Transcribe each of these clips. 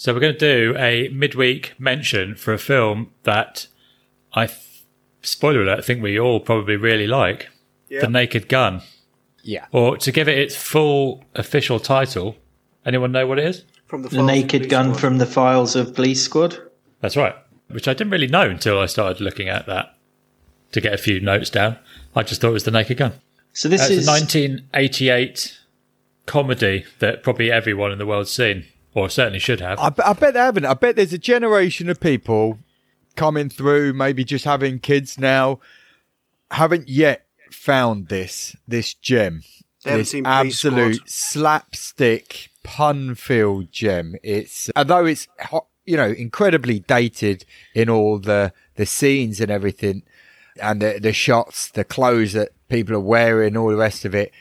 So we're going to do a midweek mention for a film that I, th- spoiler alert, I think we all probably really like. Yeah. The Naked Gun. Yeah. Or to give it its full official title, anyone know what it is? From the, The naked gun Squad. from the files of Police Squad. That's right. Which I didn't really know until I started looking at that to get a few notes down. I just thought it was The Naked Gun. So this It's is a 1988 comedy that probably everyone in the world's seen, or certainly should have. I, I bet they haven't. I bet there's a generation of people coming through, maybe just having kids now, haven't yet found this this gem. They haven't this seen Police absolute Squad. slapstick pun-filled gem. It's although it's you know incredibly dated in all the the scenes and everything, and the the shots, the clothes that people are wearing, all the rest of it.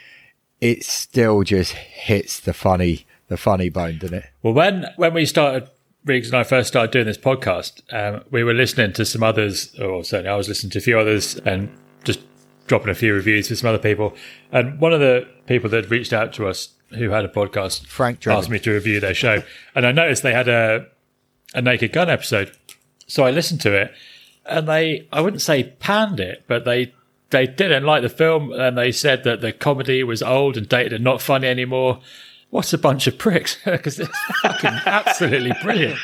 It still just hits the funny the funny bone, didn't it? Well, when when we started, Riggs and I first started doing this podcast, um, we were listening to some others, or certainly I was listening to a few others, and just dropping a few reviews for some other people. And one of the people that reached out to us who had a podcast, Frank Drebin. asked me to review their show, and I noticed they had a a Naked Gun episode, so I listened to it, and they I wouldn't say panned it, but they. They didn't like the film, and they said that the comedy was old and dated and not funny anymore. What a bunch of pricks! Because it's fucking absolutely brilliant.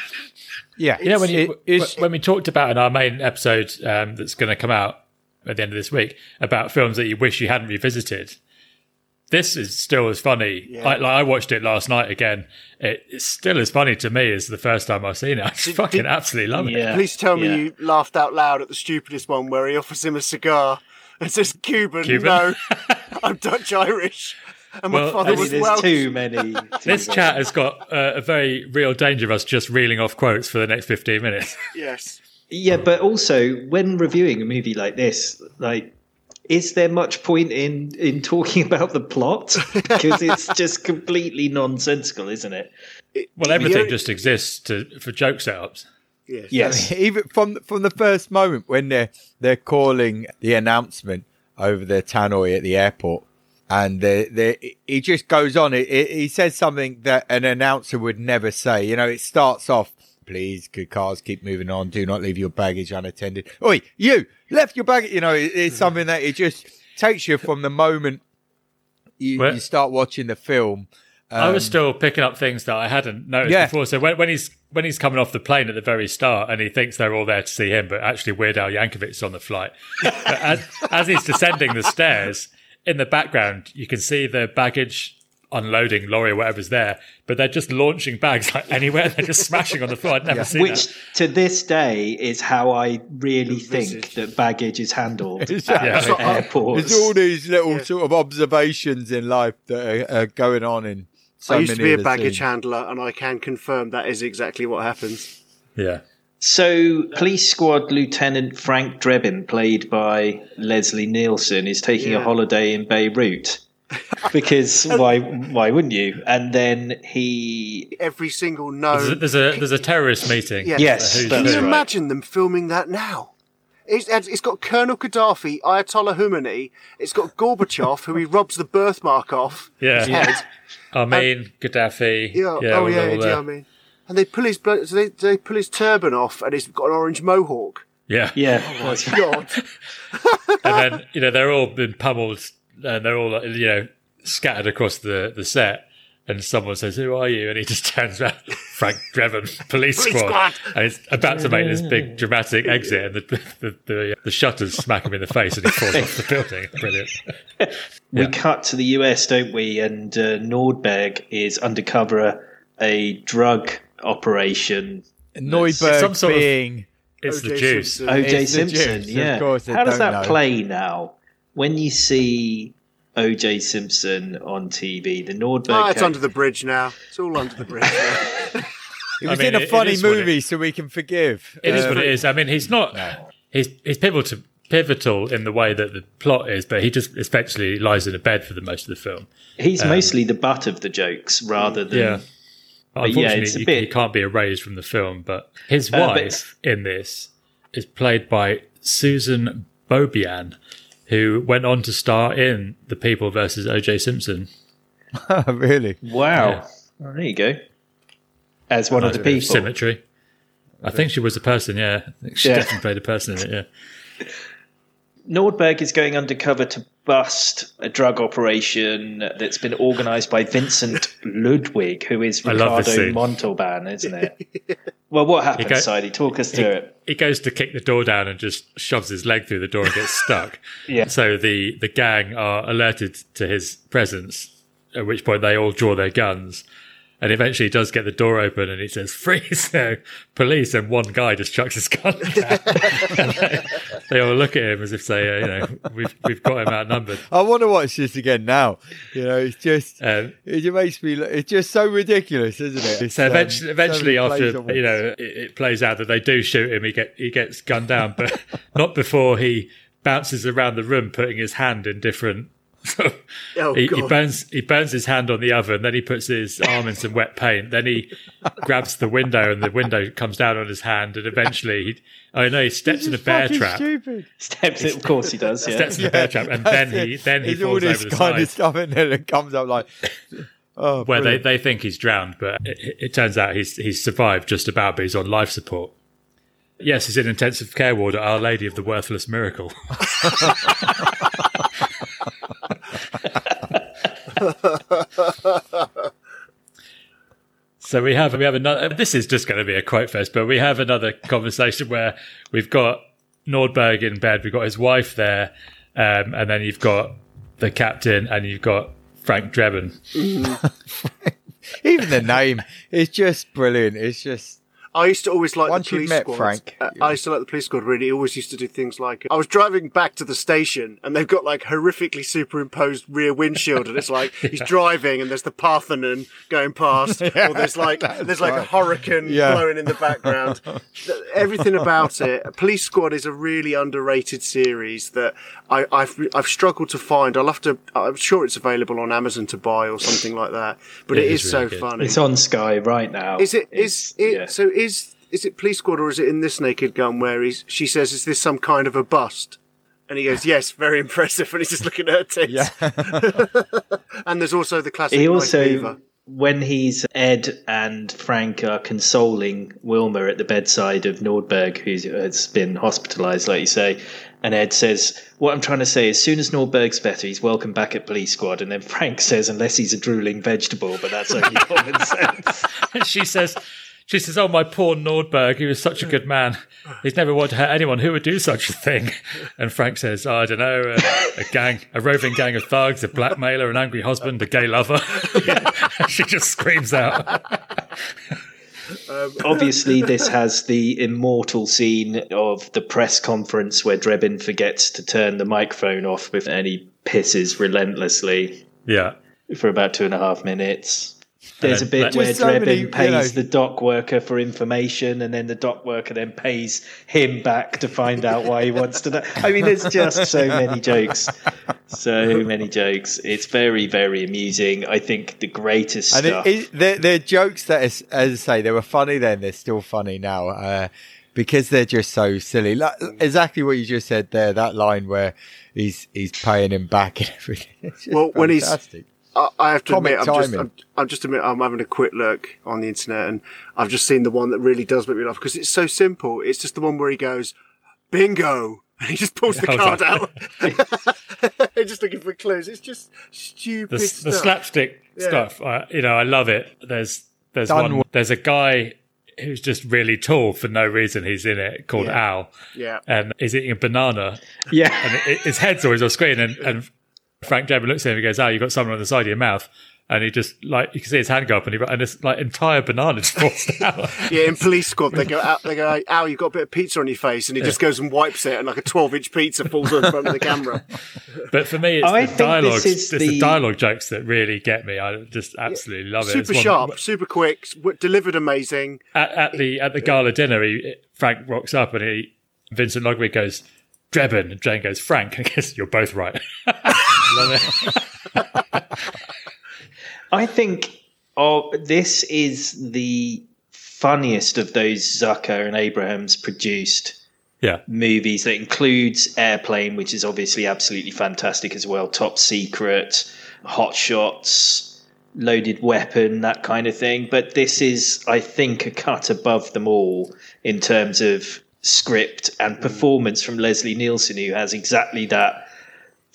Yeah, You know, when, you, it- when we talked about in our main episode um, that's going to come out at the end of this week about films that you wish you hadn't revisited, this is still as funny. Yeah. Like, like I watched it last night again. It, it's still as funny to me as the first time I've seen it. I Did- fucking did- absolutely love it. Please tell me yeah. you laughed out loud at the stupidest one where he offers him a cigar and says, Cuban, Cuban? no, I'm Dutch Irish. And my Well, father I Maybe was there's Welsh. too many. too This many. chat has got uh, a very real danger of us just reeling off quotes for the next 15 minutes. Yes. Yeah, but also when reviewing a movie like this, like, is there much point in in talking about the plot? Because it's just completely nonsensical, isn't it? Well, everything Yeah. just exists to, for joke setups. Yes. Yes. even from from the first moment when they're they're calling the announcement over the tannoy at the airport, and they they he just goes on. It, it, he says something that an announcer would never say. You know, it starts off. Please, good cars, keep moving on. Do not leave your baggage unattended. Oi, you left your baggage. You know, it, it's mm-hmm. something that it just takes you from the moment you, you start watching the film. I was um, still picking up things that I hadn't noticed Yeah. before. So when, when he's when he's coming off the plane at the very start, and he thinks they're all there to see him, but actually Weird Al Yankovic's on the flight. But as, as he's descending the stairs, in the background, you can see the baggage unloading lorry or whatever's there, but they're just launching bags like anywhere. They're just smashing on the floor. I'd never seen that. Which that. to this day is how I really think that baggage is handled at Yeah. airports. There's all these little sort of observations in life that are, are going on in so I used to be a baggage scenes. handler, and I can confirm that is exactly what happens. Yeah. So, Police Squad Lieutenant Frank Drebin, played by Leslie Nielsen, is taking a holiday in Beirut. Because why? Why wouldn't you? And then he, Every single There's a, no. there's a there's a terrorist meeting. Yes. yes, Who's Can you who? right. imagine them filming that now? It's, it's got Colonel Gaddafi, Ayatollah Khomeini. It's got Gorbachev, who he robs the birthmark off Yeah. his head. Armin, Gaddafi. Yeah, yeah oh all- yeah, all Idi there. Amin. And they pull his blo- so they, they pull his turban off, and he's got an orange mohawk. yeah. Yeah, Oh that's God, and then you know they're all been pummeled and they're all you know scattered across the the set and someone says who are you and he just turns around frank Drebin police, Police squad. squad. and he's about to make this big dramatic exit and the the, the, the shutters smack him in the face and he falls off the building brilliant We Yeah. cut to the US, don't we? And uh, Nordberg is undercover a drug operation. Neuberg some sort of- being it's the juice Simpson. OJ Simpson, juice, of yeah. course, How does that know. play now? When you see OJ Simpson on TV, the Nordberg. oh, it's character- under the bridge now. It's all under the bridge. Now. it was mean, in a it- it funny is what it- movie, so we can forgive. It is Uh, what it is i mean he's not he's he's pivotal pivotal in the way that the plot is but he just essentially lies in a bed for the most of the film He's mostly the butt of the jokes rather than. Yeah. But yeah, Unfortunately, it's a he, bit- he can't be erased from the film. But his Uh, but- wife in this is played by Susan Beaubian, who went on to star in The People versus O.J. Simpson. really. Wow. Yeah. Oh, there you go. as one of the people. Symmetry. I think she was a person. Yeah, she Yeah. definitely played a person in it. Yeah. Nordberg is going undercover to bust a drug operation that's been organised by Vincent Ludwig, who is I love this Ricardo. Montalban, isn't it? well, what happens, go- Sidey? Talk us through it. he goes to kick the door down and just shoves his leg through the door and gets stuck. Yeah. So the the gang are alerted to his presence, at which point they all draw their guns. And eventually he does get the door open and he says, freeze police. And one guy just chucks his gun they, they all look at him as if they, uh, you know, we've, we've got him outnumbered. I want to watch this again now. You know, it's just Um, it just makes me. It's just so ridiculous, isn't it? It's, So um, eventually, so eventually after you know it, it plays out that they do shoot him, he get he gets gunned down, but not before he bounces around the room, putting his hand in different. Oh, he, he burns he burns his hand on the oven, then he puts his arm in some wet paint, then he grabs the window and the window comes down on his hand, and eventually he oh no he steps in a bear trap, Stupid. Steps it, of course he does. Yeah. steps in a bear trap, and then he then he There's all falls this over the kind side. of stuff in there that comes up like. Oh, where they, brilliant. they think he's drowned, but it, it- it turns out he's he's survived just about, but he's on life support. Yes, he's in intensive care ward at Our Lady of the Worthless Miracle. so we have we have another. This is just going to be a quote fest, but we have another conversation where we've got Nordberg in bed, we've got his wife there, um, and then you've got the captain, and you've got Frank Drebin. Even the name is just brilliant. It's just I used to always like Once the you've police met squad. Frank, Uh, I used to like the police squad. Really, He always used to do things like I was driving back to the station, and they've got like horrifically superimposed rear windshield, and it's like he's driving, and there's the Parthenon going past, or there's like there's like a hurricane Yeah. blowing in the background. Everything about it. Police Squad is a really underrated series that I, I've I've struggled to find. I'll have to. I'm sure it's available on Amazon to buy or something like that. But It it is is, really so good. funny. It's on Sky right now. Is it It's- is it yeah. so is is is it police squad or is it in this naked gun where he's she says is this some kind of a bust and he goes yes very impressive and he's just looking at her tits yeah. and there's also the classic He also, fever. when he's Ed and Frank are consoling Wilma at the bedside of Nordberg, who has been hospitalised, like you say, and Ed says, "What I'm trying to say, is as soon as Nordberg's better, he's welcome back at Police Squad." And then Frank says, "Unless he's a drooling vegetable, but that's only common sense." And she says, she says, "Oh, my poor Nordberg, he was such a good man. He's never wanted to hurt anyone. Who would do such a thing?" And Frank says, oh, "I don't know, a, a gang, a roving gang of thugs, a blackmailer, an angry husband, a gay lover." she just screams out. Um, obviously, this has the immortal scene of the press conference where Drebin forgets to turn the microphone off, with, and he pisses relentlessly. Yeah, for about two and a half minutes. There's a bit where With so Drebin many, you pays know- the dock worker for information, and then the dock worker then pays him back to find out why he wants to know. I mean, there's just so many jokes, so many jokes. It's very, very amusing. I think the greatest And stuff. it, it, they're, they're jokes that, is, as I say, they were funny then. They're still funny now uh, because they're just so silly. Like, exactly what you just said there. That line where he's he's paying him back and everything. It's just Well, when he's- fantastic. I, I have to Comic admit, I'm just. I'm, I'm just admit, I'm having a quick look on the internet, and I've just seen the one that really does make me laugh because it's so simple. It's just the one where he goes, "Bingo," and he just pulls the Oh, card right. out. They're just looking for clues. It's just stupid the, the slapstick Yeah. stuff. Uh, you know, I love it. There's there's Done one. There's a guy who's just really tall for no reason. He's in it called Yeah. Al, yeah, and he's eating a banana, yeah, and it, his head's always on screen. And, and Frank Drebin looks at him and goes, "Oh, you've got someone on the side of your mouth." And he just like you can see his hand go up, and he and this like entire banana just falls down. yeah. In police squad, they go out. They go, "Al, you've got a bit of pizza on your face," and he just goes and wipes it, and like a twelve-inch pizza falls in front of the camera. But for me, it's I the think this dialogue. is It's the the- dialogue jokes that really get me. I just absolutely love it. super It's one- sharp, super quick, delivered amazing. at, at the at the gala dinner, he, Frank rocks up and he Vincent Ludwig goes Drebin, and Jane goes Frank. I guess you're both right. Love it. I think oh, this is the funniest of those Zucker and Abrahams produced Yeah, movies that includes Airplane, which is obviously absolutely fantastic as well. Top Secret, Hot Shots, loaded weapon, that kind of thing. But this is, I think, a cut above them all in terms of script and mm. performance from Leslie Nielsen, who has exactly that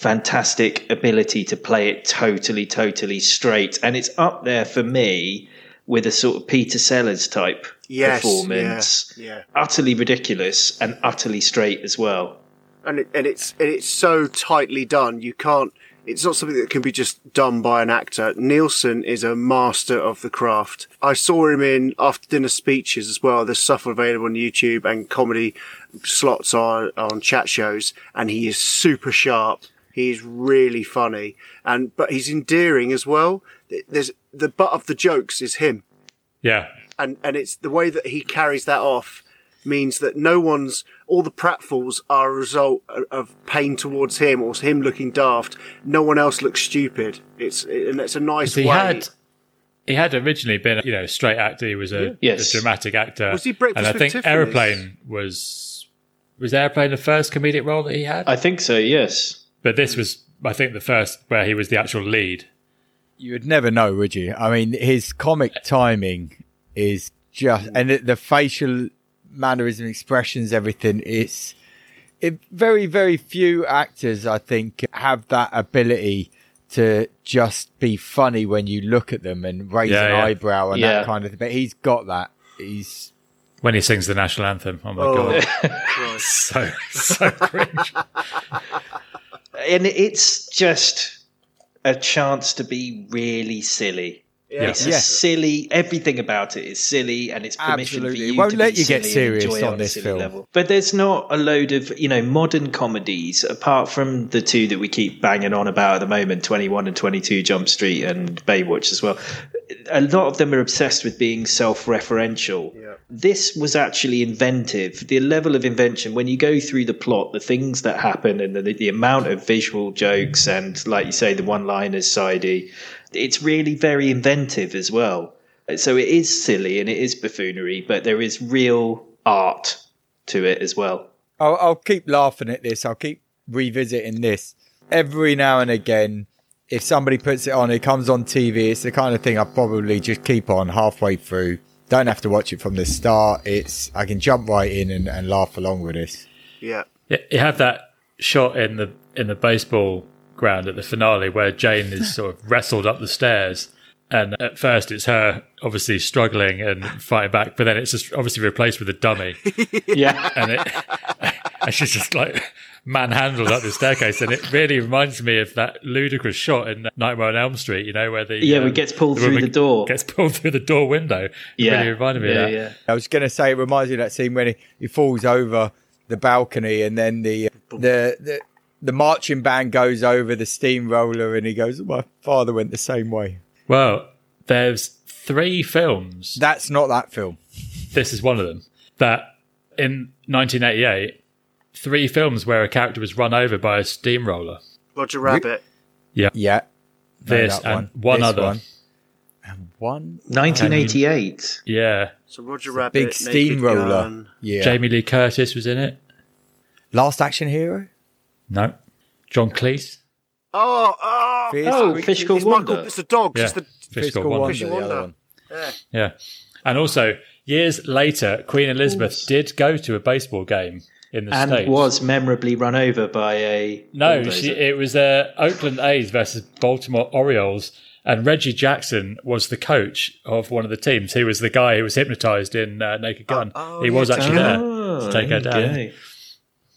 fantastic ability to play it totally, totally straight. And it's up there for me with a sort of Peter Sellers type Yes, performance. yeah, yeah. Utterly ridiculous and utterly straight as well. and it, and it's and it's so tightly done. You can't. It's not something that can be just done by an actor. Nielsen is a master of the craft. I saw him in after dinner speeches as well. There's stuff available on YouTube and comedy slots on on chat shows, and he is super sharp. He's really funny, and but he's endearing as well. There's the butt of the jokes is him Yeah. and and it's the way that he carries that off means that no one's all the pratfalls are a result of- of pain towards him or him looking daft. No one else looks stupid. It's and it's a nice he way. had he had originally been you know a straight actor. He was a, Yes. a dramatic actor. Was he Breakfast and I think Tiffany's? Aeroplane was was Aeroplane the first comedic role that he had. I think so, yes. But this was I think the first where he was the actual lead. You would never know, would you? I mean, his comic uh, timing is just, and the, the facial mannerism, expressions, everything. It's it, very, very few actors, I think, have that ability to just be funny when you look at them and raise Yeah, an yeah. eyebrow and Yeah. that kind of thing. But he's got that. He's When he sings the national anthem, oh my Oh, god, so so cringe. And it's just a chance to be really silly. It's a Yes. silly. Everything about it is silly, and it's permission Absolutely. for you. It won't to let be you get serious on a this silly film. level. But there's not a load of you know modern comedies apart from the two that we keep banging on about at the moment: Twenty One and Twenty Two Jump Street and Baywatch as well. A lot of them are obsessed with being self-referential. Yeah. This was actually inventive. The level of invention when you go through the plot, the things that happen, and the, the amount of visual jokes, and like you say, the one-liners, sidey. It's really very inventive as well. So it is silly and it is buffoonery, but there is real art to it as well. I'll, I'll keep laughing at this. I'll keep revisiting this every now and again. If somebody puts it on, it comes on TV. It's the kind of thing I probably just keep on halfway through. Don't have to watch it from the start. It's I can jump right in and, and laugh along with this. yeah. Yeah, you have that shot in the in the baseball ground at the finale where Jane is sort of wrestled up the stairs, and at first it's her obviously struggling and fighting back, but then it's just obviously replaced with a dummy, Yeah. and it and she's just like manhandled up the staircase, and it really reminds me of that ludicrous shot in Nightmare on Elm Street, you know, where the Yeah, um, where it gets pulled the through the door. gets pulled through the door window. It yeah. really reminded me yeah, of that. Yeah. I was going to say it reminds me of that scene when he, he falls over the balcony and then the the the, the marching band goes over the steamroller and he goes, "My father went the same way." Well, there's three films That's not that film. this is one of them. That in 1988, three films where a character was run over by a steamroller. Roger Rabbit. Yeah, know This that and one This other. one. and one 1988. Yeah, So Roger Rabbit. big steamroller. Yeah, Jamie Lee Curtis was in it. Last Action Hero. No, John Cleese. Oh, oh. Fierce Oh, Quick- Fish Called It's Michael. Wanda. It's the dog. Yeah, It's the Fish Fish Called Called Wanda. Wanda, Fish the other Wanda. one. Yeah, and also years later, Queen Elizabeth did go to a baseball game in the And states. was memorably run over by a. no, she, it was uh, Oakland A's versus Baltimore Orioles. And Reggie Jackson was the coach of one of the teams. He was the guy who was hypnotized in uh, Naked Gun. oh, he was yeah, actually there Oh, to take her down. go.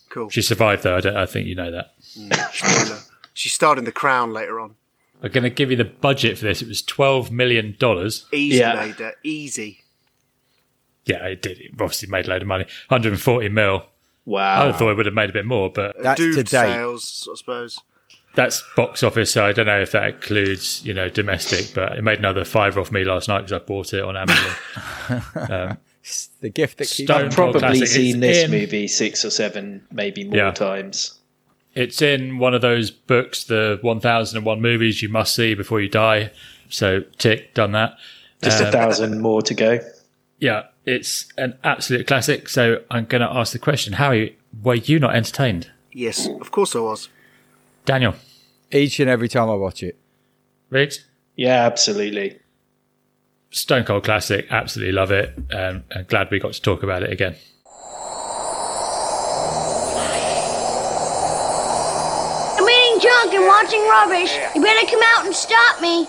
cool. She survived, though. I, don't, I think you know that. Spoiler. She starred in The Crown later on. I'm going to give you the budget for this. It was twelve million dollars. Easy, Yeah. lady. Easy. Yeah, it did. It obviously made a load of money. 140 mil. I thought it would have made a bit more, but That's Dude to date. sales, I suppose. that's box office. So I don't know if that includes, you know, domestic. But it made another five off me last night because I bought it on Amazon. It's the gift that keeps. Stone- I've probably seen It's this in- movie six or seven, maybe more Yeah. times. it's in one of those books, the 1001 movies you must see before you die. So tick, done that. Just Um, a thousand more to go. Yeah, it's an absolute classic. So I'm going to ask the question: How were you not entertained, Yes, of course I was. Daniel? Each and every time I watch it. Riggs? Yeah, absolutely. Stone Cold classic. Absolutely love it. Um, and glad we got to talk about it again. I'm eating junk and watching rubbish. You better come out and stop me.